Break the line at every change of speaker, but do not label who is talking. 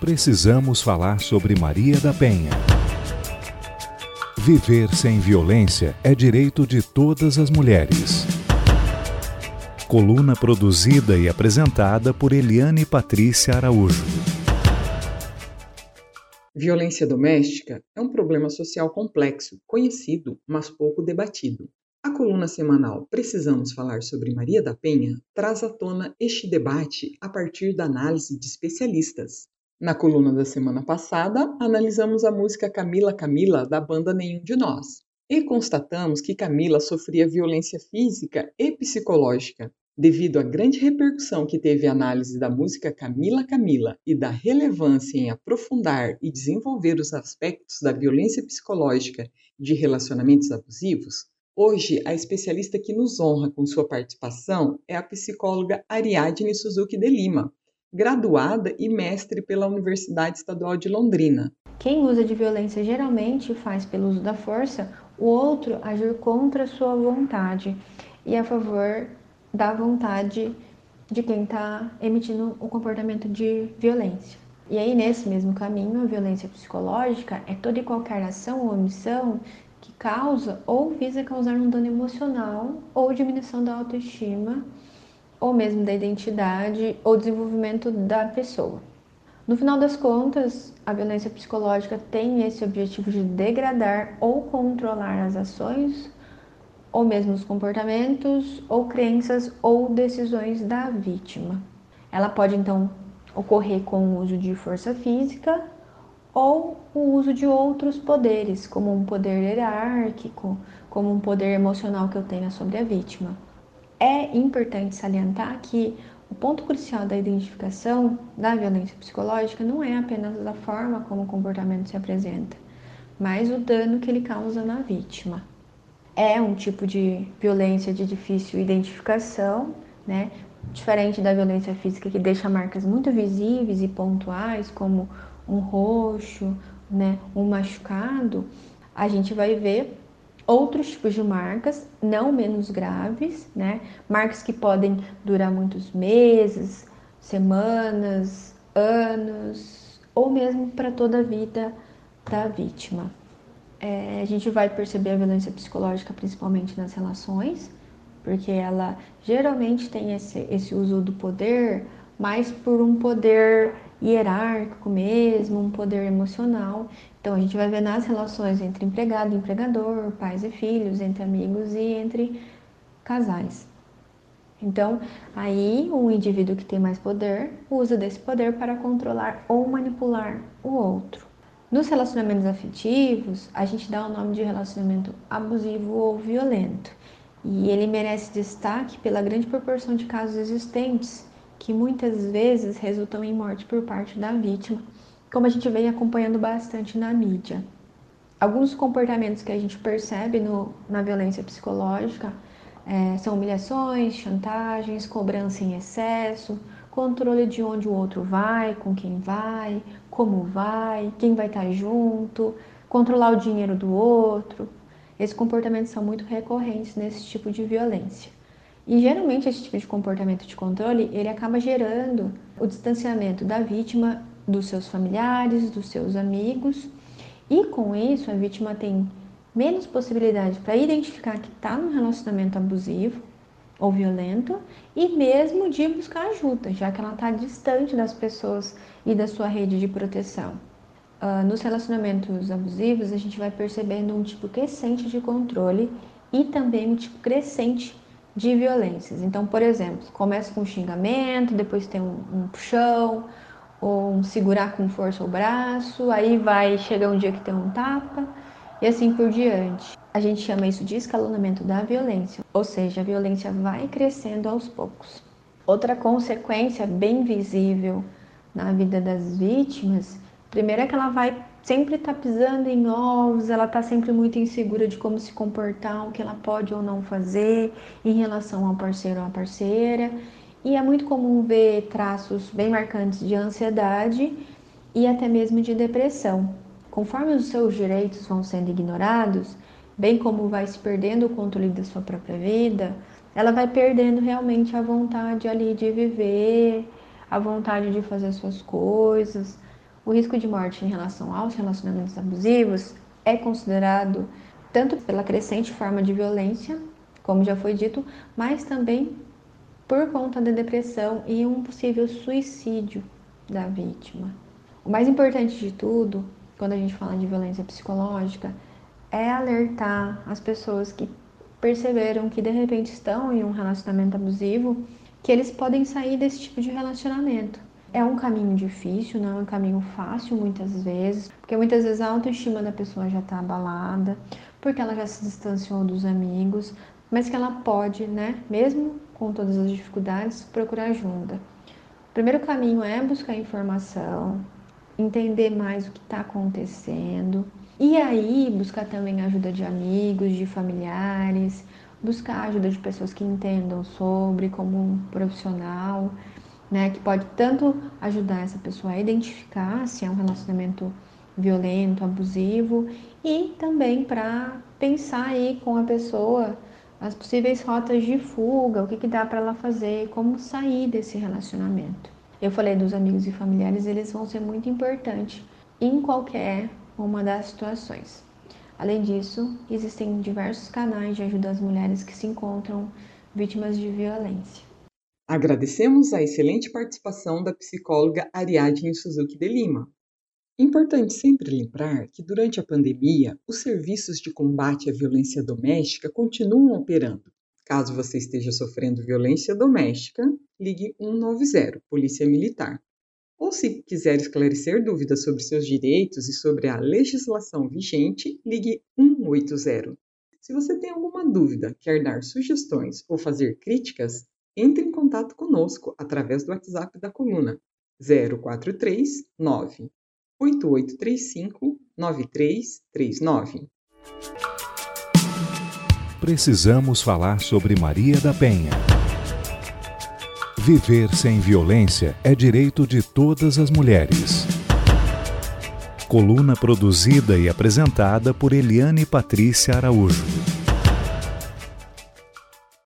Precisamos falar sobre Maria da Penha. Viver sem violência é direito de todas as mulheres. Coluna produzida e apresentada por Eliane Patrícia Araújo.
Violência doméstica é um problema social complexo, conhecido, mas pouco debatido. A coluna semanal Precisamos Falar sobre Maria da Penha traz à tona este debate a partir da análise de especialistas. Na coluna da semana passada, analisamos a música Camila Camila da banda Nenhum de Nós e constatamos que Camila sofria violência física e psicológica Devido à grande repercussão que teve a análise da música Camila Camila e da relevância em aprofundar e desenvolver os aspectos da violência psicológica de relacionamentos abusivos, hoje a especialista que nos honra com sua participação é a psicóloga Ariadne Suzuki de Lima, graduada e mestre pela Universidade Estadual de Londrina.
Quem usa de violência geralmente faz pelo uso da força o outro agir contra sua vontade e a favor da vontade de quem está emitindo o comportamento de violência. E aí, nesse mesmo caminho, a violência psicológica é toda e qualquer ação ou omissão que causa ou visa causar um dano emocional ou diminuição da autoestima, ou mesmo da identidade ou desenvolvimento da pessoa. No final das contas, a violência psicológica tem esse objetivo de degradar ou controlar as ações ou mesmo os comportamentos ou crenças ou decisões da vítima. Ela pode então ocorrer com o uso de força física ou o uso de outros poderes, como um poder hierárquico, como um poder emocional que eu tenha sobre a vítima. É importante salientar que o ponto crucial da identificação da violência psicológica não é apenas a forma como o comportamento se apresenta, mas o dano que ele causa na vítima é um tipo de violência de difícil identificação, né? Diferente da violência física que deixa marcas muito visíveis e pontuais, como um roxo, né, um machucado, a gente vai ver outros tipos de marcas, não menos graves, né? Marcas que podem durar muitos meses, semanas, anos, ou mesmo para toda a vida da vítima é, a gente vai perceber a violência psicológica principalmente nas relações, porque ela geralmente tem esse, esse uso do poder mais por um poder hierárquico mesmo, um poder emocional. Então a gente vai ver nas relações entre empregado e empregador, pais e filhos, entre amigos e entre casais. Então, aí o indivíduo que tem mais poder usa desse poder para controlar ou manipular o outro. Nos relacionamentos afetivos, a gente dá o nome de relacionamento abusivo ou violento. E ele merece destaque pela grande proporção de casos existentes, que muitas vezes resultam em morte por parte da vítima, como a gente vem acompanhando bastante na mídia. Alguns comportamentos que a gente percebe no, na violência psicológica é, são humilhações, chantagens, cobrança em excesso, controle de onde o outro vai, com quem vai, como vai, quem vai estar junto, controlar o dinheiro do outro. Esses comportamentos são muito recorrentes nesse tipo de violência. E geralmente esse tipo de comportamento de controle, ele acaba gerando o distanciamento da vítima dos seus familiares, dos seus amigos, e com isso a vítima tem menos possibilidade para identificar que está num relacionamento abusivo ou violento e mesmo de buscar ajuda, já que ela está distante das pessoas e da sua rede de proteção. Uh, nos relacionamentos abusivos, a gente vai percebendo um tipo crescente de controle e também um tipo crescente de violências. Então, por exemplo, começa com xingamento, depois tem um, um puxão, ou um segurar com força o braço, aí vai chegar um dia que tem um tapa e assim por diante. A gente chama isso de escalonamento da violência, ou seja, a violência vai crescendo aos poucos. Outra consequência bem visível na vida das vítimas, primeiro é que ela vai sempre estar tá pisando em ovos, ela está sempre muito insegura de como se comportar, o que ela pode ou não fazer em relação ao parceiro ou à parceira. E é muito comum ver traços bem marcantes de ansiedade e até mesmo de depressão. Conforme os seus direitos vão sendo ignorados, bem como vai se perdendo o controle da sua própria vida, ela vai perdendo realmente a vontade ali de viver, a vontade de fazer suas coisas. O risco de morte em relação aos relacionamentos abusivos é considerado tanto pela crescente forma de violência, como já foi dito, mas também por conta da depressão e um possível suicídio da vítima. O mais importante de tudo, quando a gente fala de violência psicológica, é alertar as pessoas que perceberam que de repente estão em um relacionamento abusivo, que eles podem sair desse tipo de relacionamento. É um caminho difícil, não é um caminho fácil muitas vezes, porque muitas vezes a autoestima da pessoa já está abalada, porque ela já se distanciou dos amigos, mas que ela pode, né, mesmo com todas as dificuldades, procurar ajuda. O primeiro caminho é buscar informação, entender mais o que está acontecendo, e aí buscar também ajuda de amigos, de familiares, buscar ajuda de pessoas que entendam sobre, como um profissional, né, que pode tanto ajudar essa pessoa a identificar se é um relacionamento violento, abusivo, e também para pensar aí com a pessoa as possíveis rotas de fuga, o que, que dá para ela fazer, como sair desse relacionamento. Eu falei dos amigos e familiares, eles vão ser muito importantes em qualquer uma das situações. Além disso, existem diversos canais de ajuda às mulheres que se encontram vítimas de violência.
Agradecemos a excelente participação da psicóloga Ariadne Suzuki de Lima. Importante sempre lembrar que durante a pandemia, os serviços de combate à violência doméstica continuam operando. Caso você esteja sofrendo violência doméstica, ligue 190, Polícia Militar. Ou se quiser esclarecer dúvidas sobre seus direitos e sobre a legislação vigente, ligue 180. Se você tem alguma dúvida, quer dar sugestões ou fazer críticas, entre em contato conosco através do WhatsApp da coluna 043 9 8835 9339.
Precisamos falar sobre Maria da Penha. Viver sem violência é direito de todas as mulheres. Coluna produzida e apresentada por Eliane Patrícia Araújo.